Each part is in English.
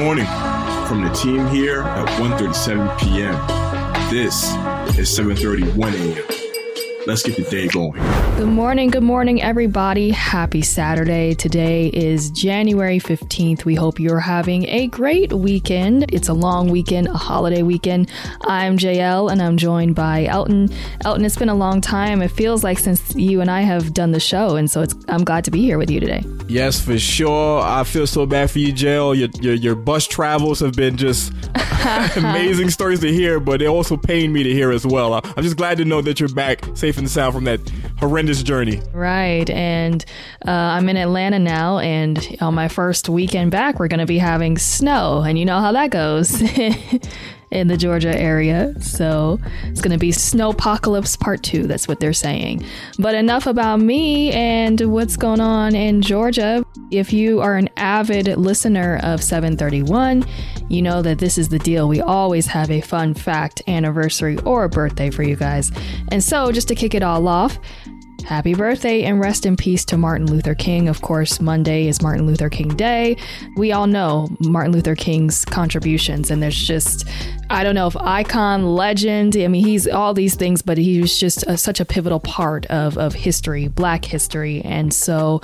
morning from the team here at 1.37 p.m. This is 7.31 a.m. Let's get the day going. Good morning, good morning, everybody. Happy Saturday. Today is January 15th. We hope you're having a great weekend. It's a long weekend, a holiday weekend. I'm JL and I'm joined by Elton. Elton, it's been a long time. It feels like since you and I have done the show, and so it's I'm glad to be here with you today. Yes, for sure. I feel so bad for you, JL. Your, your, your bus travels have been just amazing stories to hear, but they also pain me to hear as well. I'm just glad to know that you're back safe and sound from that horrendous journey. Right. And uh, I'm in Atlanta now, and on my first weekend back, we're going to be having snow. And you know how that goes. in the Georgia area. So it's going to be Snowpocalypse Part 2. That's what they're saying. But enough about me and what's going on in Georgia. If you are an avid listener of 731, you know that this is the deal. We always have a fun fact, anniversary, or a birthday for you guys. And so, just to kick it all off, Happy birthday and rest in peace to Martin Luther King. Of course, Monday is Martin Luther King Day. We all know Martin Luther King's contributions, and there's just, I don't know if icon, legend, I mean, he's all these things, but he was just a, such a pivotal part of, of history, black history. And so,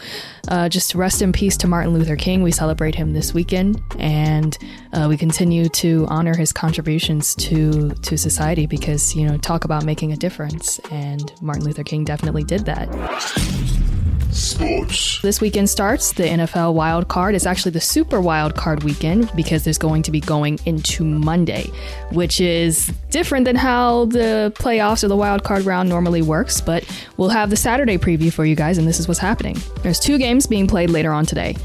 uh, just rest in peace to Martin Luther King. We celebrate him this weekend, and uh, we continue to honor his contributions to, to society because, you know, talk about making a difference. And Martin Luther King definitely did that. Sports. This weekend starts the NFL wild card. It's actually the super wild card weekend because there's going to be going into Monday, which is different than how the playoffs or the wild card round normally works. But we'll have the Saturday preview for you guys, and this is what's happening. There's two games being played later on today.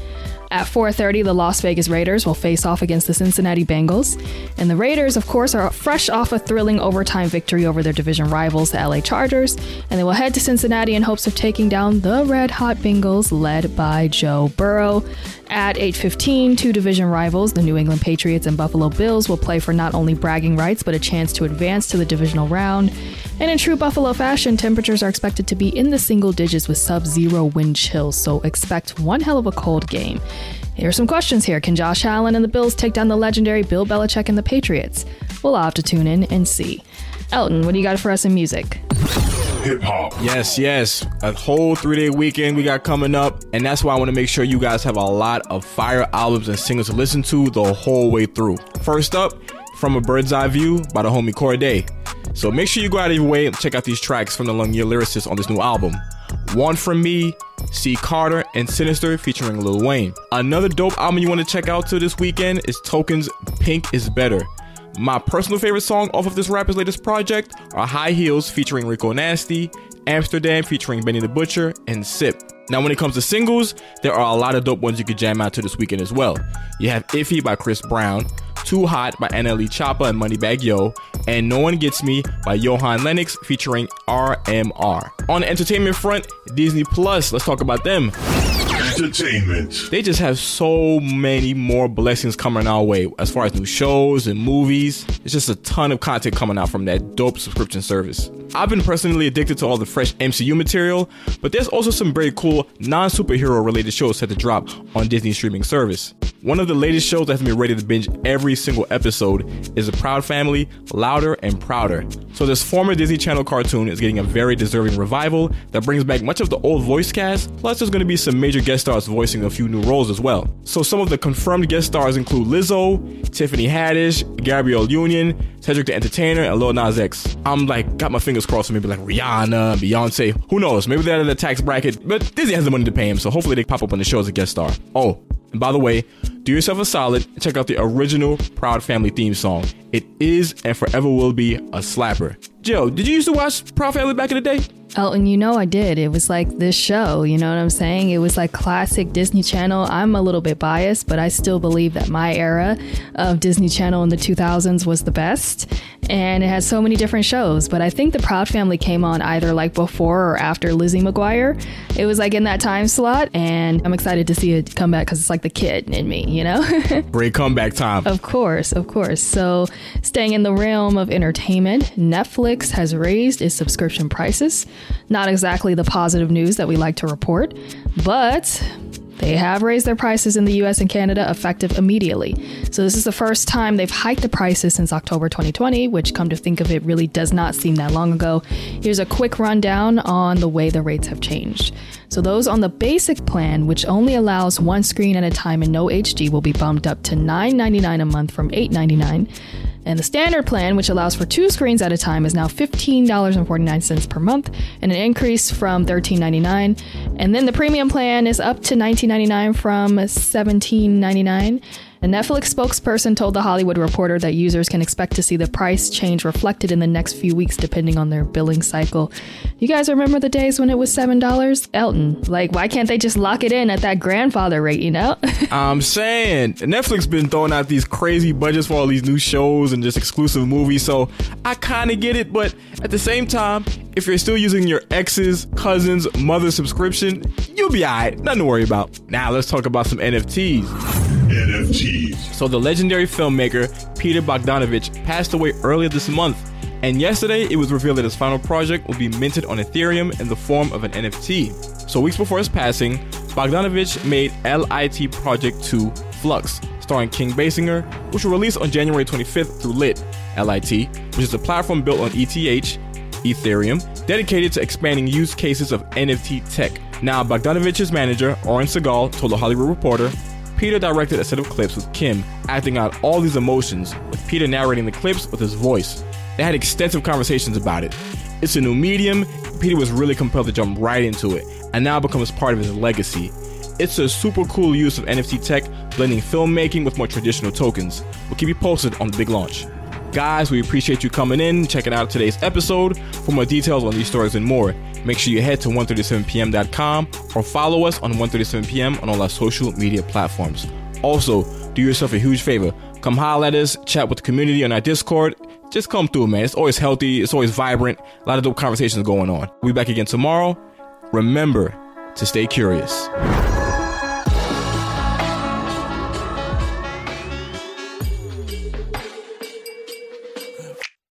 At 4:30, the Las Vegas Raiders will face off against the Cincinnati Bengals, and the Raiders, of course, are fresh off a thrilling overtime victory over their division rivals, the LA Chargers, and they will head to Cincinnati in hopes of taking down the Red Hot Bengals led by Joe Burrow. At 8:15, two division rivals, the New England Patriots and Buffalo Bills, will play for not only bragging rights but a chance to advance to the divisional round. And in true Buffalo fashion, temperatures are expected to be in the single digits with sub-zero wind chills, so expect one hell of a cold game. Here are some questions here. Can Josh Allen and the Bills take down the legendary Bill Belichick and the Patriots? We'll have to tune in and see. Elton, what do you got for us in music? hip hop. Yes, yes. A whole three day weekend we got coming up. And that's why I want to make sure you guys have a lot of fire albums and singles to listen to the whole way through. First up, From a Bird's Eye View by the homie Cordae. So make sure you go out of your way and check out these tracks from the Longyear lyricist on this new album. One From Me, C. Carter, and Sinister featuring Lil Wayne. Another dope album you want to check out to this weekend is Token's Pink is Better. My personal favorite song off of this rapper's latest project are High Heels featuring Rico Nasty, Amsterdam featuring Benny the Butcher, and Sip. Now, when it comes to singles, there are a lot of dope ones you could jam out to this weekend as well. You have Iffy by Chris Brown, Too Hot by NLE Choppa and Moneybagg Yo, and No One Gets Me by Johan Lennox featuring RMR. On the entertainment front, Disney Plus, let's talk about them entertainment. They just have so many more blessings coming our way as far as new shows and movies. It's just a ton of content coming out from that dope subscription service. I've been personally addicted to all the fresh MCU material, but there's also some very cool non superhero related shows set to drop on Disney streaming service. One of the latest shows that has me ready to binge every single episode is The Proud Family, Louder and Prouder. So this former Disney Channel cartoon is getting a very deserving revival that brings back much of the old voice cast, plus there's going to be some major guest stars voicing a few new roles as well. So some of the confirmed guest stars include Lizzo, Tiffany Haddish, Gabrielle Union, Cedric the Entertainer, and Lil Nas X. I'm like, got my fingers crossed for maybe like Rihanna, Beyonce, who knows, maybe they're in the tax bracket, but Disney has the money to pay him, so hopefully they pop up on the show as a guest star. Oh, and by the way, do yourself a solid and check out the original Proud Family theme song. It is and forever will be a slapper. Joe, did you used to watch Proud Family back in the day? Oh, Elton, you know I did. It was like this show, you know what I'm saying? It was like classic Disney Channel. I'm a little bit biased, but I still believe that my era of Disney Channel in the 2000s was the best. And it had so many different shows, but I think the Proud Family came on either like before or after Lizzie McGuire. It was like in that time slot, and I'm excited to see it come back because it's like the kid in me, you know? Great comeback time. Of course, of course. So, staying in the realm of entertainment, Netflix has raised its subscription prices. Not exactly the positive news that we like to report, but They have raised their prices in the US and Canada effective immediately. So this is the first time they've hiked the prices since October 2020, which come to think of it really does not seem that long ago. Here's a quick rundown on the way the rates have changed. So those on the basic plan, which only allows one screen at a time and no HD, will be bumped up to $9.99 a month from $8.99. And the standard plan, which allows for two screens at a time, is now $15.49 per month, and an increase from $13.99. And then the premium plan is up to $19.99 from $17.99. A Netflix spokesperson told The Hollywood Reporter that users can expect to see the price change reflected in the next few weeks depending on their billing cycle. You guys remember the days when it was $7? Elton, like, why can't they just lock it in at that grandfather rate, you know? I'm saying, Netflix been throwing out these crazy budgets for all these new shows and just exclusive movies, so I kind of get it, but at the same time, if you're still using your ex's, cousin's, mother's subscription, you'll be alright. Nothing to worry about. Now let's talk about some NFTs. So the legendary filmmaker Peter Bogdanovich passed away earlier this month. And yesterday, it was revealed that his final project will be minted on Ethereum in the form of an NFT. So, weeks before his passing, Bogdanovich made LIT Project 2 Flux, starring Kim Basinger, which will release on January 25th through Lit, LIT, which is a platform built on ETH, Ethereum, dedicated to expanding use cases of NFT tech. Now, Bogdanovich's manager, Oren Segal, told the Hollywood Reporter, Peter directed a set of clips with Kim acting out all these emotions, with Peter narrating the clips with his voice. They had extensive conversations about it. It's a new medium, Peter was really compelled to jump right into it, and now becomes part of his legacy. It's a super cool use of NFT tech, blending filmmaking with more traditional tokens. We'll keep you posted on the big launch. Guys, we appreciate you coming in, checking out today's episode. For more details on these stories and more, make sure you head to 137pm.com or follow us on 137pm on all our social media platforms. Also, do yourself a huge favor. Come holler at us, chat with the community on our Discord. Just come through, man. It's always healthy, it's always vibrant, a lot of dope conversations going on. We'll be back again tomorrow. Remember to stay curious.